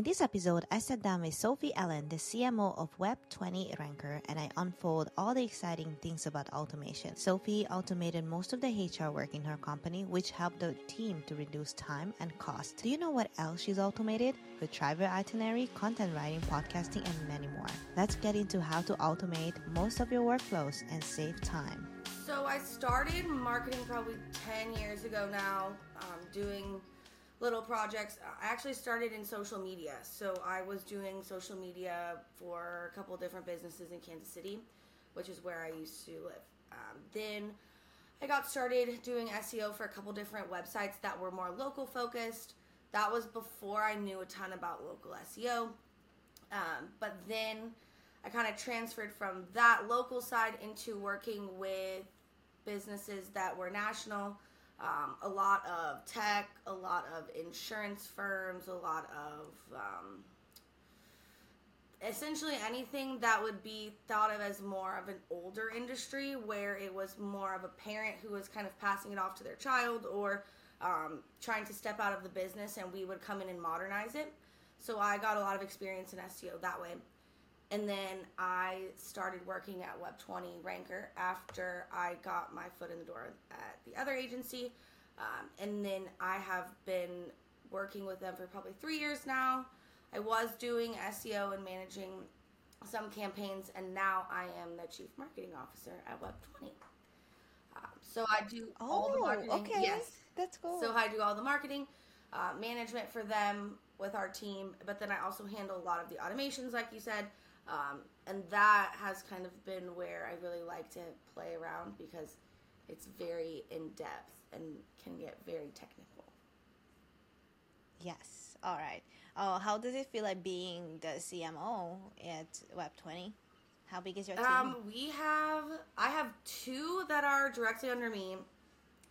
In this episode, I sat down with Sophie Allen, the CMO of Web20 Ranker, and I unfold all the exciting things about automation. Sophie automated most of the HR work in her company, which helped the team to reduce time and cost. Do you know what else she's automated? Her travel itinerary, content writing, podcasting, and many more. Let's get into how to automate most of your workflows and save time. So I started marketing probably 10 years ago now, um, doing little projects. I actually started in social media. So I was doing social media for a couple different businesses in Kansas City, which is where I used to live. Um, then I got started doing SEO for a couple different websites that were more local focused. That was before I knew a ton about local SEO. Um, but then I kind of transferred from that local side into working with businesses that were national um, a lot of tech, a lot of insurance firms, a lot of um, essentially anything that would be thought of as more of an older industry where it was more of a parent who was kind of passing it off to their child or um, trying to step out of the business and we would come in and modernize it. So I got a lot of experience in SEO that way. And then I started working at Web20 Ranker after I got my foot in the door at the other agency. Um, and then I have been working with them for probably three years now. I was doing SEO and managing some campaigns, and now I am the chief marketing officer at Web20. Um, so I do oh, all the oh, marketing. Okay. Yes, that's cool. So I do all the marketing, uh, management for them with our team, but then I also handle a lot of the automations, like you said. Um, and that has kind of been where I really like to play around because it's very in depth and can get very technical. Yes. All right. Oh, how does it feel like being the CMO at Web20? How big is your team? Um, we have I have two that are directly under me.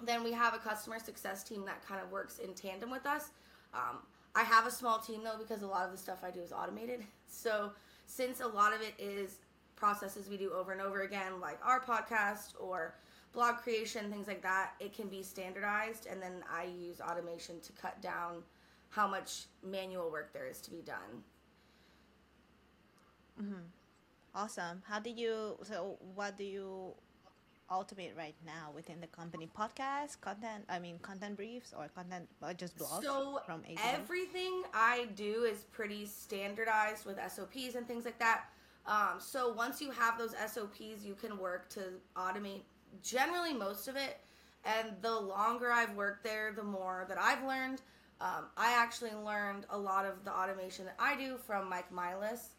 Then we have a customer success team that kind of works in tandem with us. Um, I have a small team though because a lot of the stuff I do is automated. So since a lot of it is processes we do over and over again, like our podcast or blog creation, things like that, it can be standardized. And then I use automation to cut down how much manual work there is to be done. Mm-hmm. Awesome. How do you, so what do you automate right now within the company. Podcast content i mean content briefs or content or just blogs so from everything i do is pretty standardized with sops and things like that. Um, so once you have those sops you can work to automate generally most of it. And the longer i've worked there the more that i've learned. Um, i actually learned a lot of the automation that i do from mike milas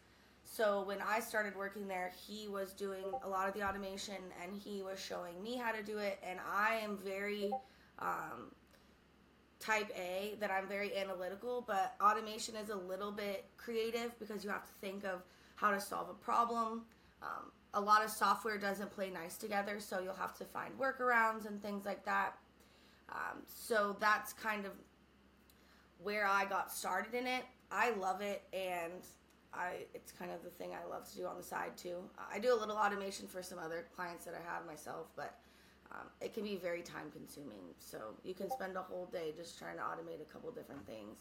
so when I started working there, he was doing a lot of the automation and he was showing me how to do it. And I am very um, type A, that I'm very analytical, but automation is a little bit creative because you have to think of how to solve a problem. Um, a lot of software doesn't play nice together, so you'll have to find workarounds and things like that. Um, so that's kind of where I got started in it. I love it and I it's kind of the thing I love to do on the side too. I do a little automation for some other clients that I have myself, but um, it can be very time consuming. So you can spend a whole day just trying to automate a couple different things.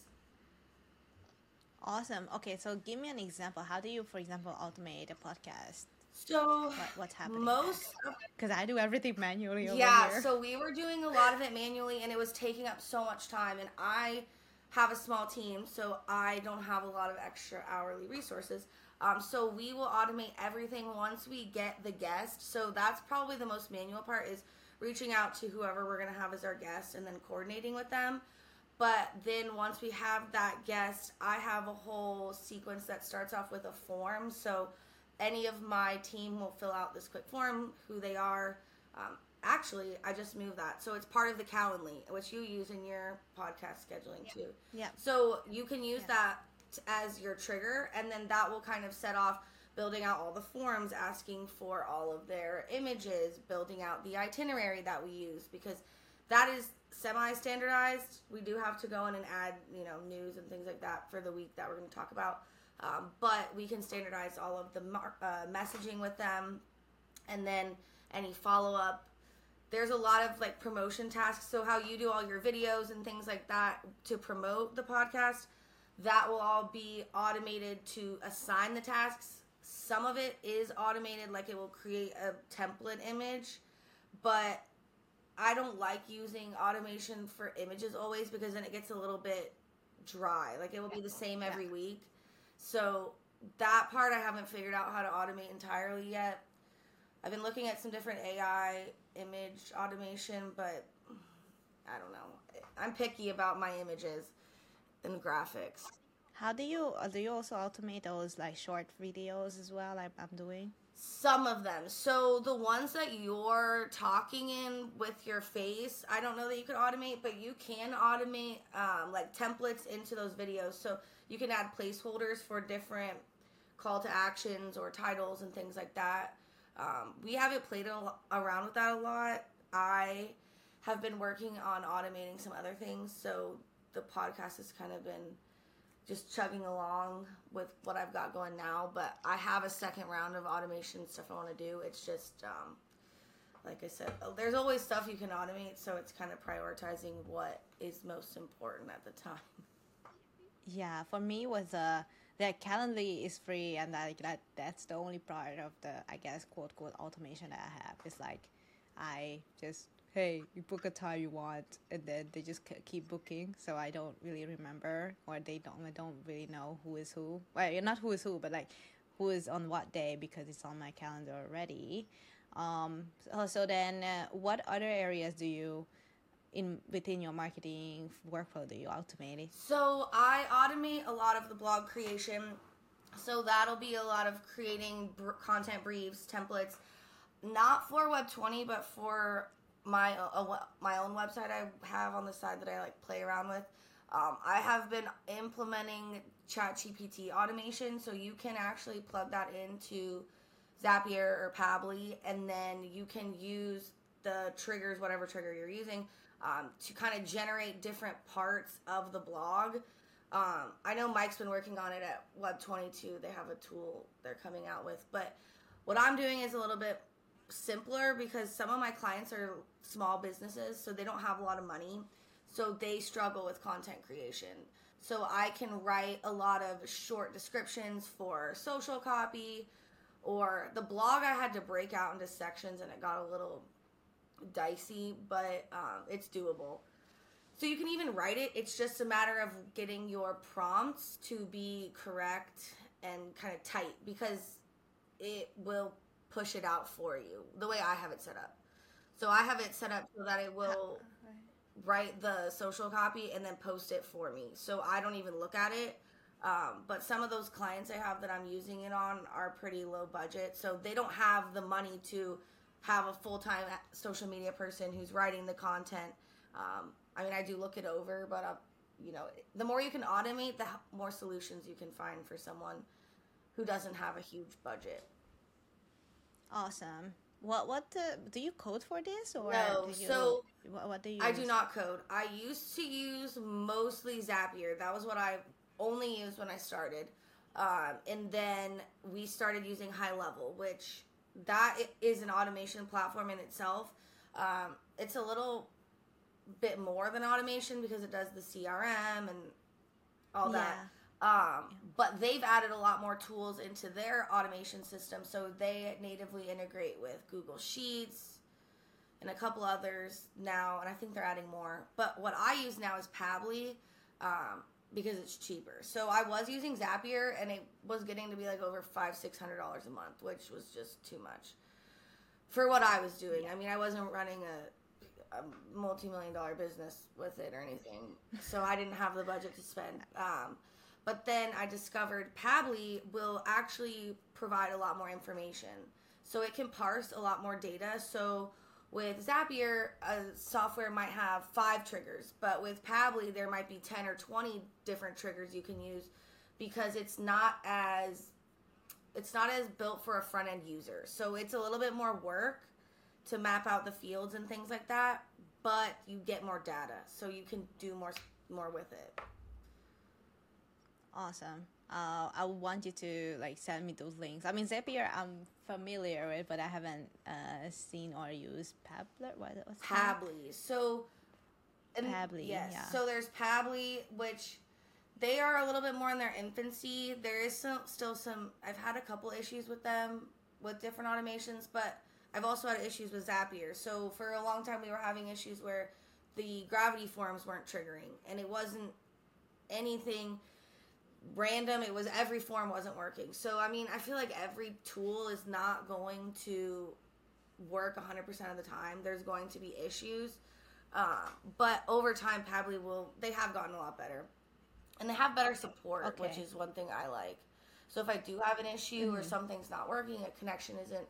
Awesome. Okay, so give me an example. How do you, for example, automate a podcast? So what, what's happening? Most because I do everything manually. yeah, so we were doing a lot of it manually, and it was taking up so much time, and I have a small team, so I don't have a lot of extra hourly resources. Um, so we will automate everything once we get the guest. So that's probably the most manual part is reaching out to whoever we're gonna have as our guest and then coordinating with them. But then once we have that guest, I have a whole sequence that starts off with a form. So any of my team will fill out this quick form, who they are. Um, actually i just moved that. So it's part of the calendly which you use in your podcast scheduling yeah. too. Yeah. So you can use yeah. that as your trigger and then that will kind of set off building out all the forms asking for all of their images building out the itinerary that we use because that is semi standardized we do have to go in and add you know news and things like that for the week that we're going to talk about. Um, but we can standardize all of the mar- uh, messaging with them and then any follow up there's a lot of like promotion tasks. So how you do all your videos and things like that to promote the podcast, that will all be automated to assign the tasks. Some of it is automated, like it will create a template image, but I don't like using automation for images always because then it gets a little bit dry. Like it will be the same every Yeah. week. So that part I haven't figured out how to automate entirely yet. I've been looking at some different AI image automation, but I don't know. I'm picky about my images and graphics. How do you uh, do you also automate those like short videos as well? Like I'm doing. Some of them. So the ones that you're talking in with your face, I don't know that you could automate, but you can automate um, like templates into those videos. So you can add placeholders for different call to actions or titles and things like that. Um, we haven't played a around with that a lot. I have been working on automating some other things, so the podcast has kind of been just chugging along with what I've got going now. But I have a second round of automation stuff I want to do. It's just, um, like I said, uh, there's always stuff you can automate, so it's kind of prioritizing what is most important at the time. Yeah, for me was uh the Calendly is free and like that that's the only part of the I guess quote quote automation that I have. It's like I just hey you book a time you want and then they just keep booking so I don't really remember or they don't I don't really know who is who. Well, not who is who, but like who is on what day because it's on my calendar already. Um, so, so then, uh, what other areas do you, in within your marketing workflow, do you automate? So I automate a lot of the blog creation. So that'll be a lot of creating br- content briefs, templates, not for Web20, but for my uh, my own website I have on the side that I like play around with. Um, I have been implementing ChatGPT automation, so you can actually plug that into Zapier or Pabbly, and then you can use the triggers, whatever trigger you're using, um, to kind of generate different parts of the blog. Um, I know Mike's been working on it at Web22. They have a tool they're coming out with, but what I'm doing is a little bit simpler because some of my clients are small businesses, so they don't have a lot of money, so they struggle with content creation. So I can write a lot of short descriptions for social copy, or the blog I had to break out into sections and it got a little dicey, but um, it's doable. So you can even write it. It's just a matter of getting your prompts to be correct and kind of tight because it will push it out for you the way I have it set up. So I have it set up so that it will write the social copy and then post it for me. So I don't even look at it. Um, but some of those clients I have that I'm using it on are pretty low budget. So they don't have the money to have a full time social media person who's writing the content. Um, I mean, I do look it over, but uh, you know, the more you can automate, the more solutions you can find for someone who doesn't have a huge budget. Awesome. What what uh, do you code for this or No, you, so what, what do you? I do not code. I used to use mostly Zapier. That was what I only used when I started. Um, and then we started using High Level, which that is an automation platform in itself. Um, it's a little bit more than automation because it does the CRM and all that. Um, but they've added a lot more tools into their automation system, so they natively integrate with Google Sheets and a couple others now, and I think they're adding more. But what I use now is Pabbly um, because it's cheaper. So I was using Zapier, and it was getting to be like over five, six hundred dollars a month, which was just too much for what I was doing. I mean, I wasn't running a, a multi-million dollar business with it or anything, so I didn't have the budget to spend. Um, but then I discovered Pabbly will actually provide a lot more information. So it can parse a lot more data. So with Zapier, a software might have five triggers, but with Pabbly, there might be 10 or 20 different triggers you can use because it's not as it's not as built for a front end user. So it's a little bit more work to map out the fields and things like that, but you get more data. So you can do more more with it. Awesome. Uh, I want you to like send me those links. I mean, Zapier I'm familiar with, but I haven't uh, seen or used Pabbly. What that? So and yes. yeah. So there's Pabbly, which they are a little bit more in their infancy. There is some, still some. I've had a couple issues with them with different automations, but I've also had issues with Zapier. So for a long time, we were having issues where the gravity forms weren't triggering, and it wasn't anything random. It was every form wasn't working. So I mean, I feel like every tool is not going to work 100% of the time. There's going to be issues. Uh, but over time, Pabbly will, they have gotten a lot better. And they have better support, Okay. which is one thing I like. So if I do have an issue or something's not working, a connection isn't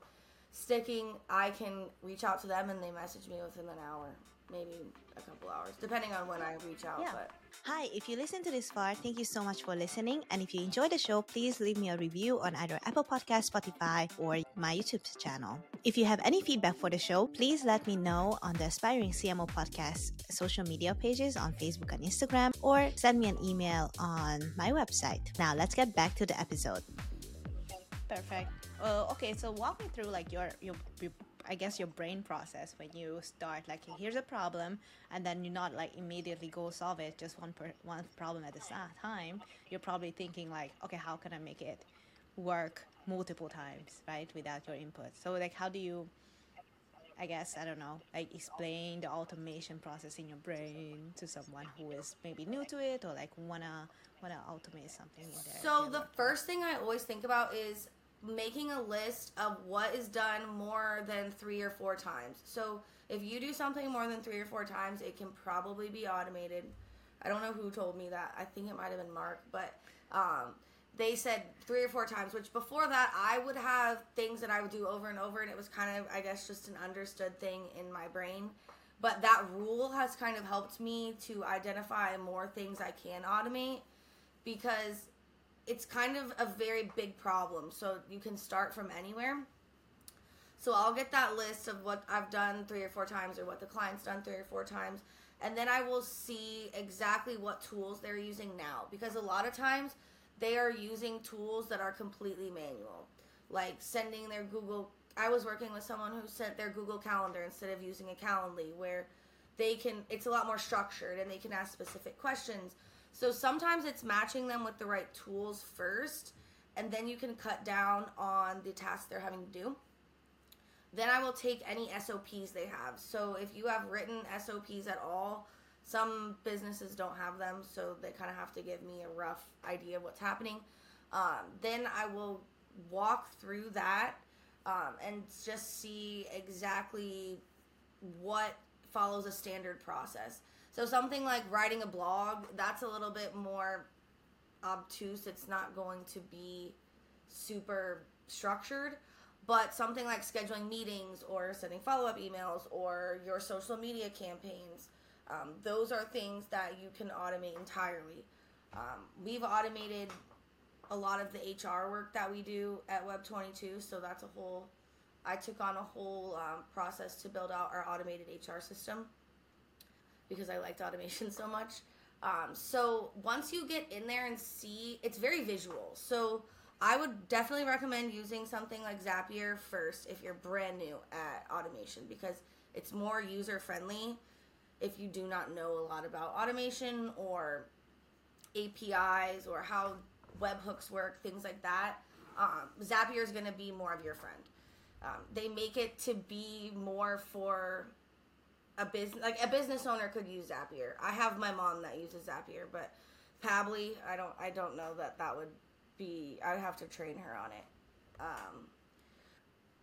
sticking, I can reach out to them and they message me within an hour, maybe a couple hours, depending on when I reach out. Yeah. But Hi, if you listen to this far, thank you so much for listening. And if you enjoyed the show, please leave me a review on either Apple Podcast, Spotify, or my YouTube channel. If you have any feedback for the show, please let me know on the Aspiring CMO Podcast social media pages on Facebook and Instagram, or send me an email on my website. Now, let's get back to the episode. Perfect. Uh, okay, so walk me through like your, your your I guess your brain process when you start like here's a problem and then you not like immediately go solve it just one per, one problem at a time. You're probably thinking like okay how can I make it work multiple times right without your input. So like how do you I guess I don't know like explain the automation process in your brain to someone who is maybe new to it or like wanna wanna automate something in there. So the first thing I always think about is making a list of what is done more than three or four times. So if you do something more than three or four times, it can probably be automated. I don't know who told me that. I think it might have been Mark, but um, they said three or four times. Which before that, I would have things that I would do over and over, and it was kind of, I guess, just an understood thing in my brain. But that rule has kind of helped me to identify more things I can automate because it's kind of a very big problem. So you can start from anywhere. So I'll get that list of what I've done three or four times or what the client's done three or four times. And then I will see exactly what tools they're using now. Because a lot of times they are using tools that are completely manual. Like sending their Google. I was working with someone who sent their Google Calendar instead of using a Calendly, where they can, it's a lot more structured and they can ask specific questions. So sometimes it's matching them with the right tools first, and then you can cut down on the tasks they're having to do. Then I will take any SOPs they have. So if you have written SOPs at all, some businesses don't have them, so they kind of have to give me a rough idea of what's happening. Um, then I will walk through that um, and just see exactly what follows a standard process. So something like writing a blog, that's a little bit more obtuse. It's not going to be super structured. But something like scheduling meetings or sending follow up emails or your social media campaigns, um, those are things that you can automate entirely. Um, we've automated a lot of the HR work that we do at Web22, so that's a whole. I took on a whole um, process to build out our automated HR system because I liked automation so much. Um, so once you get in there and see, it's very visual. So I would definitely recommend using something like Zapier first if you're brand new at automation because it's more user friendly if you do not know a lot about automation or APIs or how webhooks work, things like that. Um, Zapier is going to be more of your friend. Um, they make it to be more for a business like a business owner could use Zapier. I have my mom that uses Zapier, but Pabbly, I don't I don't know that that would be I'd have to train her on it. Um,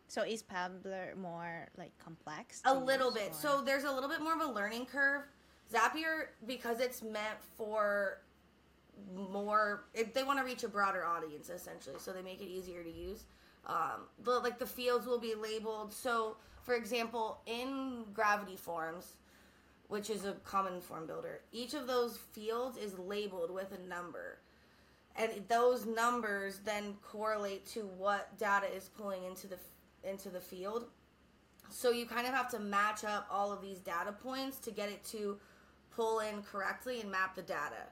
So is Pabbly more like complex? a little bit. or- So there's a little bit more of a learning curve. Zapier because it's meant for more if they want to reach a broader audience essentially so they make it easier to use um, the, like the fields will be labeled so for example in gravity forms which is a common form builder each of those fields is labeled with a number and those numbers then correlate to what data is pulling into the into the field so you kind of have to match up all of these data points to get it to pull in correctly and map the data.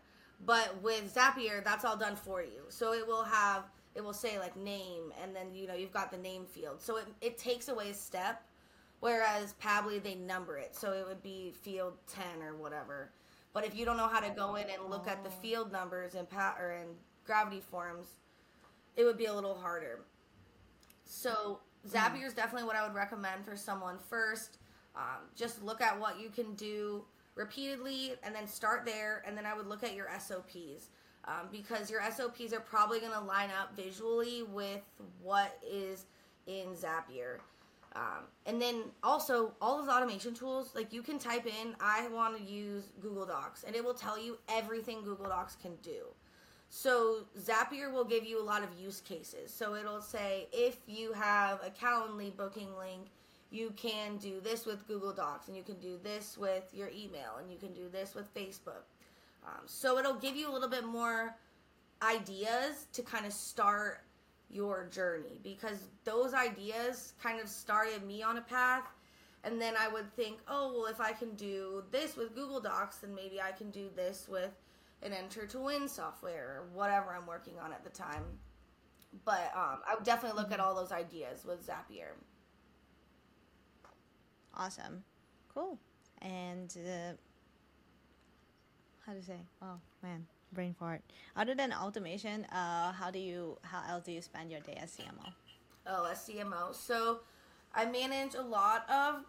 But with Zapier, that's all done for you. So it will have it will say like name and then you know you've got the name field. So it it takes away a step whereas Pabbly they number it. So it would be field 10 or whatever. But if you don't know how to go in and look at the field numbers and pat or in gravity forms, it would be a little harder. So Zapier is definitely what I would recommend for someone first. Um, just look at what you can do repeatedly and then start there. And then I would look at your SOPs um, because your SOPs are probably going to line up visually with what is in Zapier. Um, and then also all the automation tools, like you can type in, I want to use Google Docs, and it will tell you everything Google Docs can do. So Zapier will give you a lot of use cases. So it'll say if you have a Calendly booking link, you can do this with Google Docs, and you can do this with your email, and you can do this with Facebook. Um, so it'll give you a little bit more ideas to kind of start your journey because those ideas kind of started me on a path and then I would think, oh, well, if I can do this with Google Docs, then maybe I can do this with an Enter to Win software or whatever I'm working on at the time. But um, I would definitely look at all those ideas with Zapier. Awesome. Cool. And uh, how to say? Oh, man brain fart. Other than automation, uh, how do you how else do you spend your day as CMO? Oh, as CMO. So I manage a lot of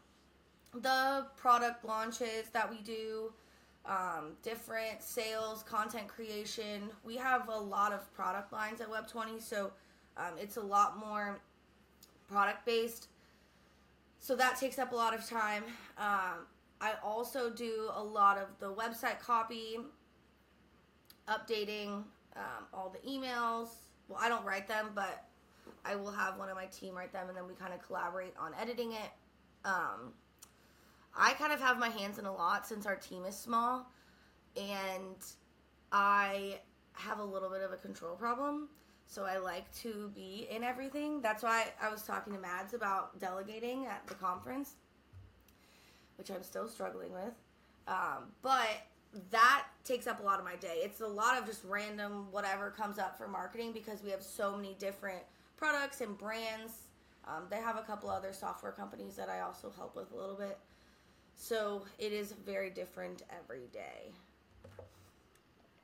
the product launches that we do, um, different sales, content creation. We have a lot of product lines at Web20, so um, it's a lot more product based. So that takes up a lot of time. Um, I also do a lot of the website copy updating um, all the emails. Well, I don't write them, but I will have one of my team write them, and then we kind of collaborate on editing it. Um, I kind of have my hands in a lot since our team is small, and I have a little bit of a control problem. So I like to be in everything. That's why I was talking to Mads about delegating at the conference, which I'm still struggling with. Um, but that takes up a lot of my day. It's a lot of just random whatever comes up for marketing because we have so many different products and brands. Um, they have a couple other software companies that I also help with a little bit. So it is very different every day.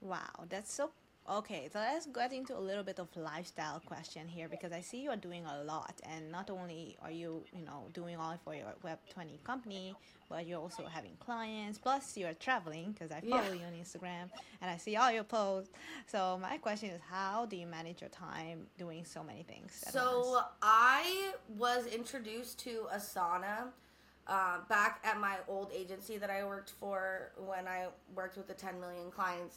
Wow, that's so Okay, so let's get into a little bit of lifestyle question here because I see you are doing a lot, and not only are you, you know, doing all for your Web twenty company, but you're also having clients. Plus, you're traveling because I follow yeah. you on Instagram and I see all your posts. So my question is, how do you manage your time doing so many things? So I was introduced to Asana. Uh, back at my old agency that I worked for when I worked with the 10 million clients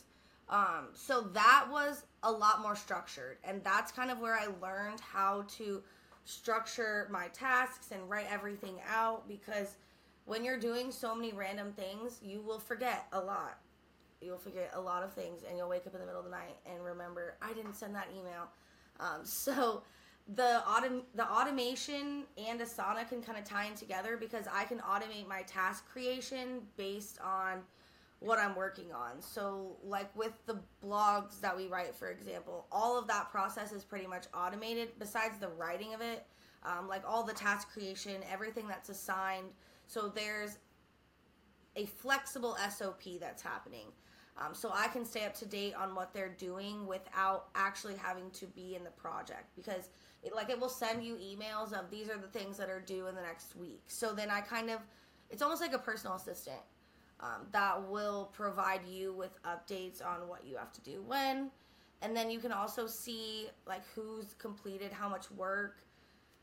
um, so that was a lot more structured, and that's kind of where I learned how to structure my tasks and write everything out because when you're doing so many random things, you will forget a lot. You'll forget a lot of things, and you'll wake up in the middle of the night and remember, I didn't send that email. Um, so the autom- the automation and Asana can kind of tie in together because I can automate my task creation based on what I'm working on. So, like with the blogs that we write, for example, all of that process is pretty much automated besides the writing of it, um, like all the task creation, everything that's assigned. So, there's a flexible SOP that's happening. Um, so I can stay up to date on what they're doing without actually having to be in the project because it, like it will send you emails of these are the things that are due in the next week. So then I kind of it's almost like a personal assistant um, that will provide you with updates on what you have to do when. And then you can also see like who's completed how much work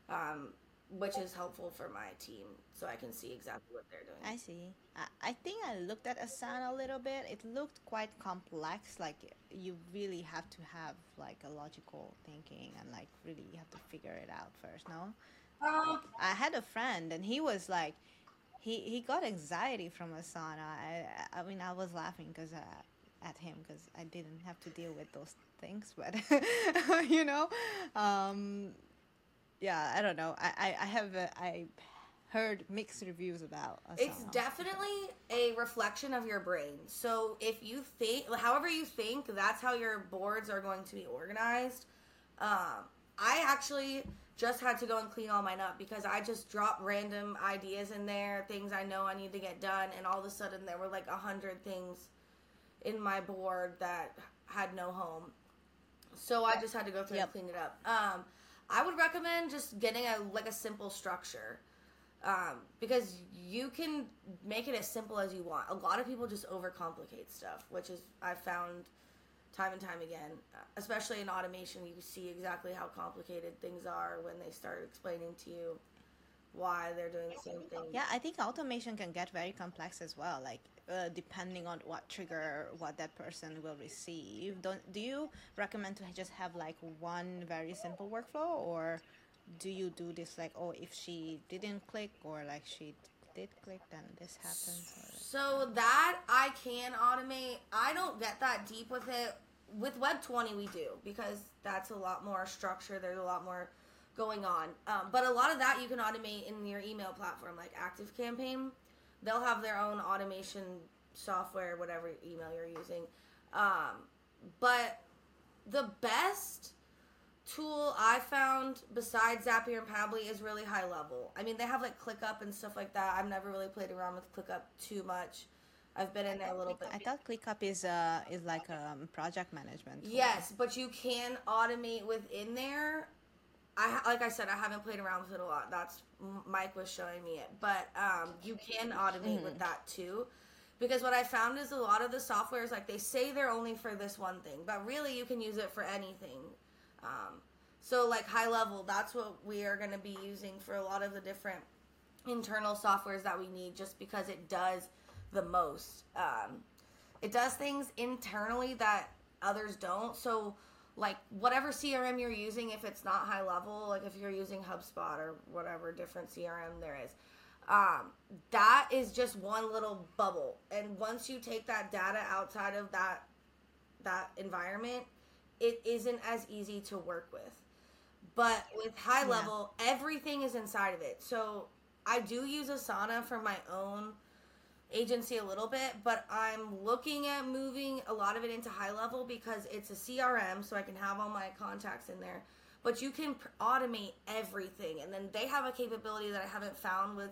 um, which is helpful for my team so i can see exactly what they're doing. I see. I, I think i looked at asana a little bit. It looked quite complex like you really have to have like a logical thinking and like really you have to figure it out first no? Um, i had a friend and he was like he he got anxiety from Asana. I I mean I was laughing because uh, at him because I didn't have to deal with those things, but you know, um, yeah, I don't know. I I, I have a, I heard mixed reviews about. Asana. It's definitely a reflection of your brain. So if you think, however you think, that's how your boards are going to be organized. Um, I actually just had to go and clean all mine up because I just dropped random ideas in there, things I know I need to get done, and all of a sudden there were like a hundred things in my board that had no home. So I just had to go through Yep. and clean it up. Um, I would recommend just getting a like a simple structure. Um, because you can make it as simple as you want. A lot of people just overcomplicate stuff, which is I've found time and time again. Especially in automation, you see exactly how complicated things are when they start explaining to you why they're doing the same thing. Yeah, I think automation can get very complex as well. Like uh, depending on what trigger what that person will receive. Don't do you recommend to just have like one very simple workflow, or do you do this like oh if she didn't click or like she did click then this happens? So that I can automate. I don't get that deep with it. With Web 20, we do because that's a lot more structure. There's a lot more going on. Um, but a lot of that you can automate in your email platform, like ActiveCampaign. They'll have their own automation software, whatever email you're using. Um, but the best tool I found besides Zapier and Pabbly is really high level. I mean, they have like ClickUp and stuff like that. I've never really played around with ClickUp too much. I've been in there a little bit. I thought ClickUp is uh is like um project management. tool. Yes, but you can automate within there. I like I said, I haven't played around with it a lot. That's Mike was showing me it, but um, you can automate with that too. Because what I found is a lot of the softwares like they say they're only for this one thing, but really you can use it for anything. Um, so like high level, that's what we are going to be using for a lot of the different internal softwares that we need, just because it does the most. Um, it does things internally that others don't. So, like whatever CRM you're using, if it's not high level, like if you're using HubSpot or whatever different CRM there is, um, that is just one little bubble. And once you take that data outside of that that environment, it isn't as easy to work with. But with high Yeah. level, everything is inside of it. So I do use Asana for my own agency a little bit, but I'm looking at moving a lot of it into high level because it's a CRM, so I can have all my contacts in there. But you can pr- automate everything, and then they have a capability that I haven't found with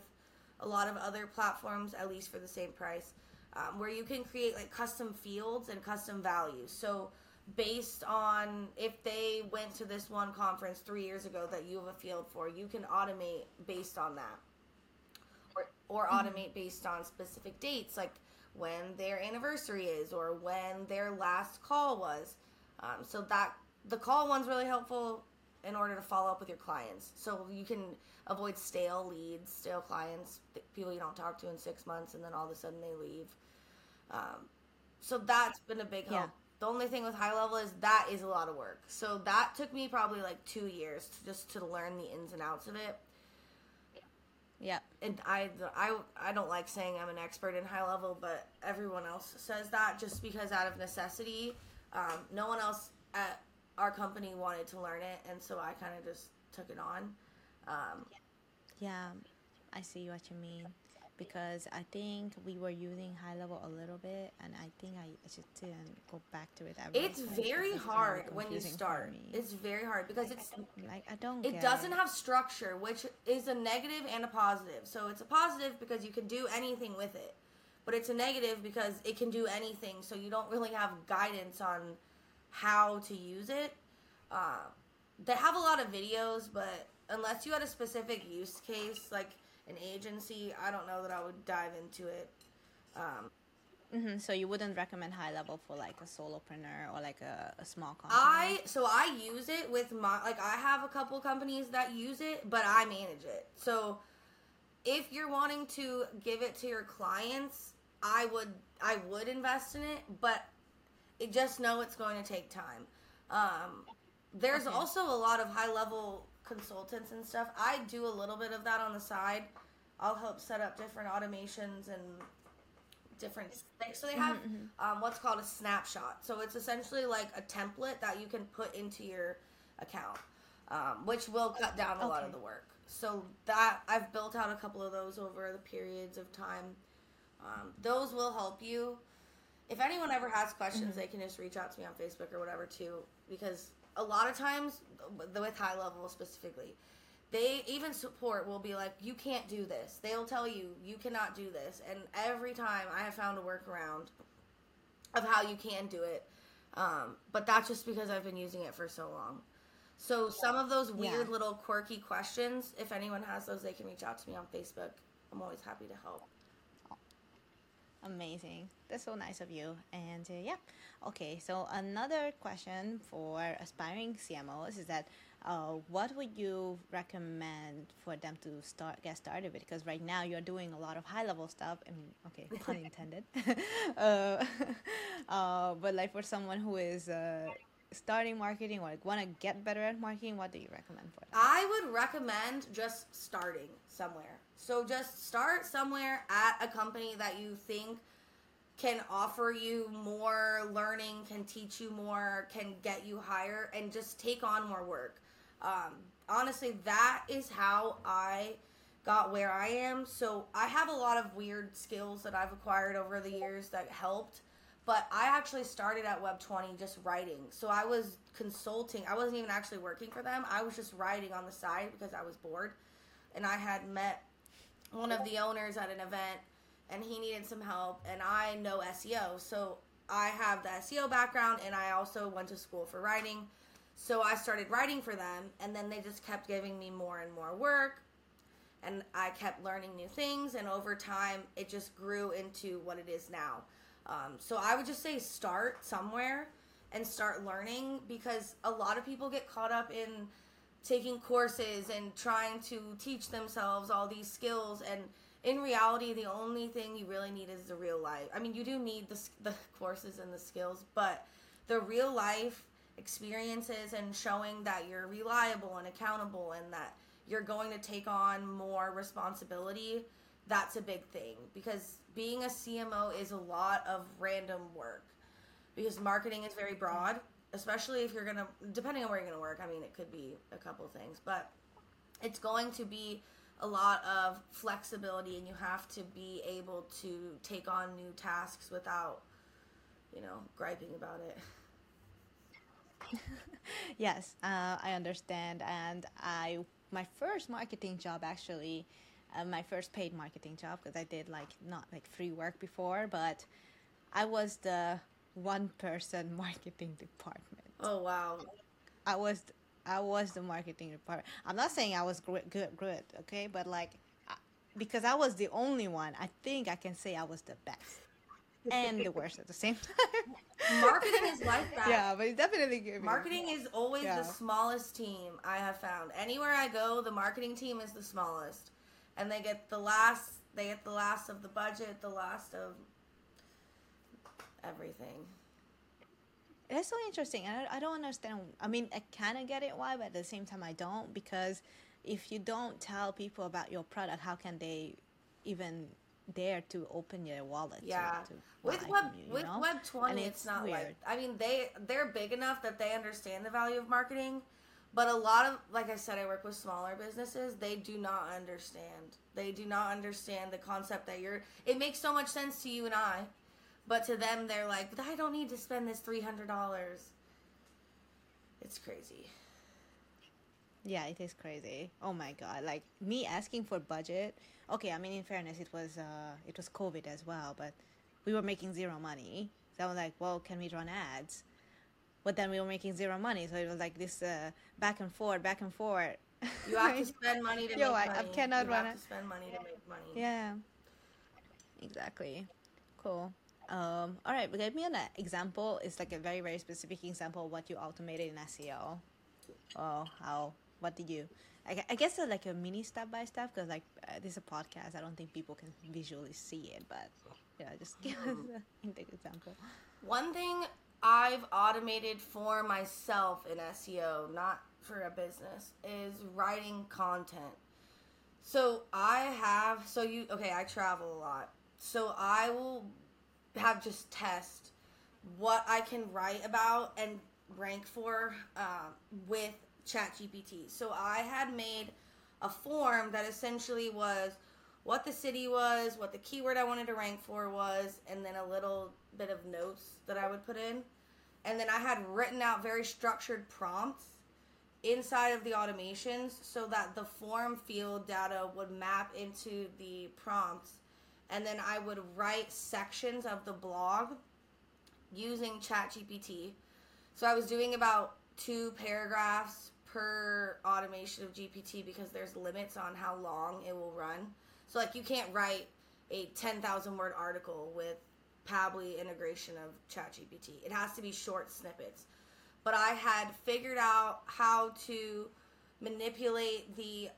a lot of other platforms, at least for the same price, um, where you can create like custom fields and custom values. So based on if they went to this one conference three years ago that you have a field for, you can automate based on that or, or automate based on specific dates, like when their anniversary is or when their last call was. Um, so that the call one's really helpful in order to follow up with your clients. So you can avoid stale leads, stale clients, people you don't talk to in six months, and then all of a sudden they leave. Um, so that's been a big help. Yeah. The only thing with high level is that is a lot of work. So that took me probably like two years to, just to learn the ins and outs of it Yeah. and I, I, I don't like saying I'm an expert in high level, but everyone else says that just because out of necessity. Um, no one else at our company wanted to learn it, and so I kind of just took it on. Um, Yeah, I see what you mean. Because I think we were using high level a little bit, and I think I just didn't go back to it. ever it's very hard when you start. It's very hard because it's like I don't. it doesn't have structure, which is a negative and a positive. So it's a positive because you can do anything with it, but it's a negative because it can do anything. So you don't really have guidance on how to use it. Uh, they have a lot of videos, but unless you had a specific use case, like an agency, I don't know that I would dive into it. Um, hmm So you wouldn't recommend high level for like a solopreneur or like a, a small company. I so I use it with my like I have a couple companies that use it, but I manage it. So if you're wanting to give it to your clients, I would I would invest in it, but it just know it's going to take time. Um, there's Okay. also a lot of high level consultants and stuff. I do a little bit of that on the side. I'll help set up different automations and different things. So they have um, what's called a snapshot. So it's essentially like a template that you can put into your account, um, which will cut down a lot of the work. So that I've built out a couple of those over the periods of time. Um, those will help you. If anyone ever has questions, they can just reach out to me on Facebook or whatever too. Because a lot of times, with high level specifically, they even support will be like, you can't do this. They'll tell you you cannot do this, and every time I have found a workaround, of how you can do it. Um, but that's just because I've been using it for so long. So some of those weird Yeah. little quirky questions, if anyone has those, they can reach out to me on Facebook. I'm always happy to help. Amazing. That's so nice of you. And uh, yeah, okay. So another question for aspiring CMOs is that uh, what would you recommend for them to start get started with? Because right now you're doing a lot of high level stuff. I mean, okay, pun intended. uh, uh, but like for someone who is uh, starting marketing or like want to get better at marketing, what do you recommend for them? I would recommend just starting somewhere. So just start somewhere at a company that you think can offer you more learning, can teach you more, can get you higher, and just take on more work. Um, honestly, that is how I got where I am. So I have a lot of weird skills that I've acquired over the years that helped. But I actually started at Web 20 just writing. So I was consulting. I wasn't even actually working for them. I was just writing on the side because I was bored. And I had met one of the owners at an event and he needed some help and I know SEO. So I have the SEO background and I also went to school for writing. So I started writing for them and then they just kept giving me more and more work and I kept learning new things and over time it just grew into what it is now. Um, so I would just say start somewhere and start learning because a lot of people get caught up in taking courses and trying to teach themselves all these skills and in reality the only thing you really need is the real life i mean you do need the, the courses and the skills but the real life experiences and showing that you're reliable and accountable and that you're going to take on more responsibility that's a big thing. Because being a cmo is a lot of random work. Because marketing is very broad especially if you're gonna depending on where you're gonna work i mean it could be a couple things but it's going to be a lot of flexibility and you have to be able to take on new tasks without you know griping about it Yes, uh, I understand. And I, my first marketing job actually, uh, my first paid marketing job, because I did like not like free work before, but I was the one person marketing department. oh wow I was, I was the marketing department. I'm not saying I was good, good, good, okay, but like, because I was the only one, I think I can say I was the best and the worst at the same time. marketing is like that yeah, but it definitely gave me. marketing is always Yeah. the smallest team i have found anywhere i go the marketing team is the smallest and they get the last they get the last of the budget the last of everything That's so interesting. I, I don't understand. I mean, I kind of get it why, but at the same time, I don't because if you don't tell people about your product, how can they even dare to open your wallet? Yeah, to with web you, you with know? web twenty, it's, not weird. like I mean they they're big enough that they understand the value of marketing, but a lot of like I said, I work with smaller businesses. They do not understand. They do not understand the concept that you're. It makes so much sense to you and I, but to them, they're like, I don't need to spend this three hundred dollars. It's crazy. Yeah, it is crazy. Oh my god! Like me asking for budget. Okay, I mean, in fairness, it was uh, it was COVID as well, but we were making zero money. So I was like, well, can we run ads? But then we were making zero money, so it was like this uh, back and forth, back and forth. You have to spend money to Yo, make I- I cannot you run have it. to spend money to make money. Yeah. Exactly. Cool. Um, all right, give me an example. It's like a very, very specific example of what you automated in SEO. Oh, how? What did you? I, I guess uh, like a mini step by step because like uh, this is a podcast. I don't think people can visually see it, but yeah, just give us an example. One thing I've automated for myself in SEO, not for a business, is writing content. So I have, so you, okay, I travel a lot. So I will have just test what I can write about and rank for uh, with ChatGPT. So I had made a form that essentially was what the city was, what the keyword I wanted to rank for was, and then a little bit of notes that I would put in. And then I had written out very structured prompts inside of the automations so that the form field data would map into the prompts. And then I would write sections of the blog using ChatGPT. So I was doing about two paragraphs per automation of GPT because there's limits on how long it will run. So like you can't write a 10,000 word article with Pabbly integration of ChatGPT. It has to be short snippets. But I had figured out how to manipulate the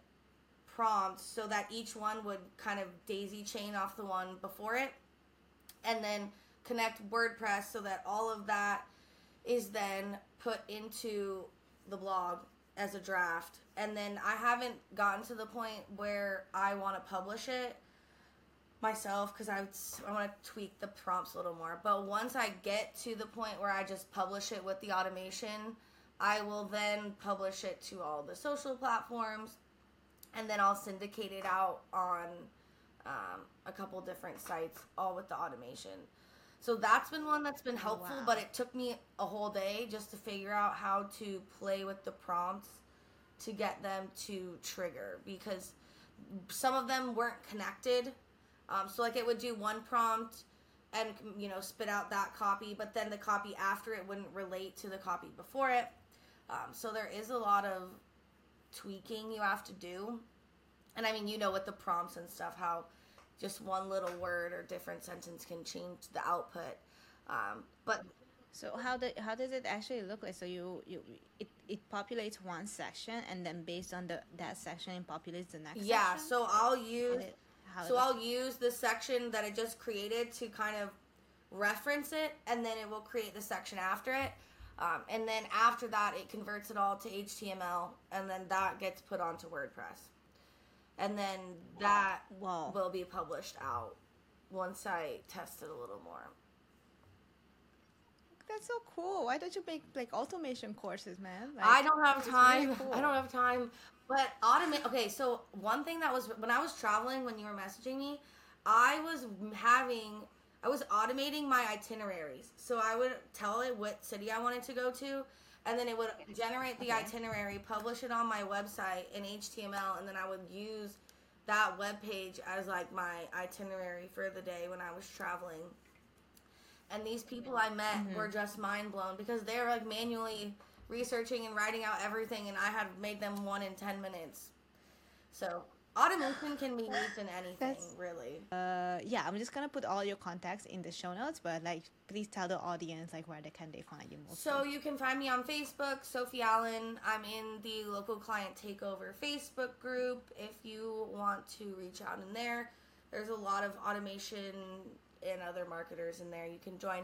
prompts so that each one would kind of daisy chain off the one before it and then connect WordPress so that all of that is then put into the blog as a draft. And then I haven't gotten to the point where I want to publish it myself because I, I want to tweak the prompts a little more. But once I get to the point where I just publish it with the automation, I will then publish it to all the social platforms and then I'll syndicate it out on um, a couple different sites, all with the automation. So that's been one that's been helpful, wow. but it took me a whole day just to figure out how to play with the prompts to get them to trigger because some of them weren't connected. Um, so like it would do one prompt and you know spit out that copy, but then the copy after it wouldn't relate to the copy before it. Um, so there is a lot of tweaking you have to do. And I mean, you know, with the prompts and stuff, how just one little word or different sentence can change the output. Um, but so how do, how does it actually look like? So you you it, it populates one section and then based on the that section it populates the next. Yeah. Section? So I'll use it, so I'll use the section that I just created to kind of reference it, and then it will create the section after it. Um, and then after that, it converts it all to HTML, and then that gets put onto WordPress. And then that Whoa. will be published out once I test it a little more. That's so cool. Why don't you make like automation courses, man? Like, I don't have time. Really cool. I don't have time. But automate. Okay, so one thing that was when I was traveling when you were messaging me, I was having I was automating my itineraries. So I would tell it what city I wanted to go to, and then it would generate the okay. itinerary, publish it on my website in HTML, and then I would use that web page as like my itinerary for the day when I was traveling. And these people I met mm-hmm. were just mind blown because they were like manually researching and writing out everything, and I had made them one in 10 minutes. So Automation can be used in anything, That's, really. Uh, yeah, I'm just gonna put all your contacts in the show notes, but like, please tell the audience like where they can they find you. Mostly. So you can find me on Facebook, Sophie Allen. I'm in the local client takeover Facebook group. If you want to reach out in there, there's a lot of automation and other marketers in there. You can join.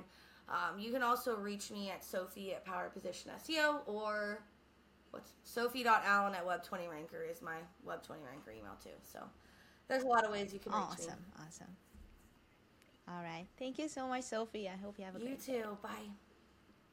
Um, you can also reach me at Sophie at Power Position SEO or what's sophie.allen at web20ranker is my web20 ranker email too. So there's a lot of ways you can reach awesome, me. Awesome. Awesome. All right. Thank you so much, Sophie. I hope you have a good day. you great too. Day. Bye.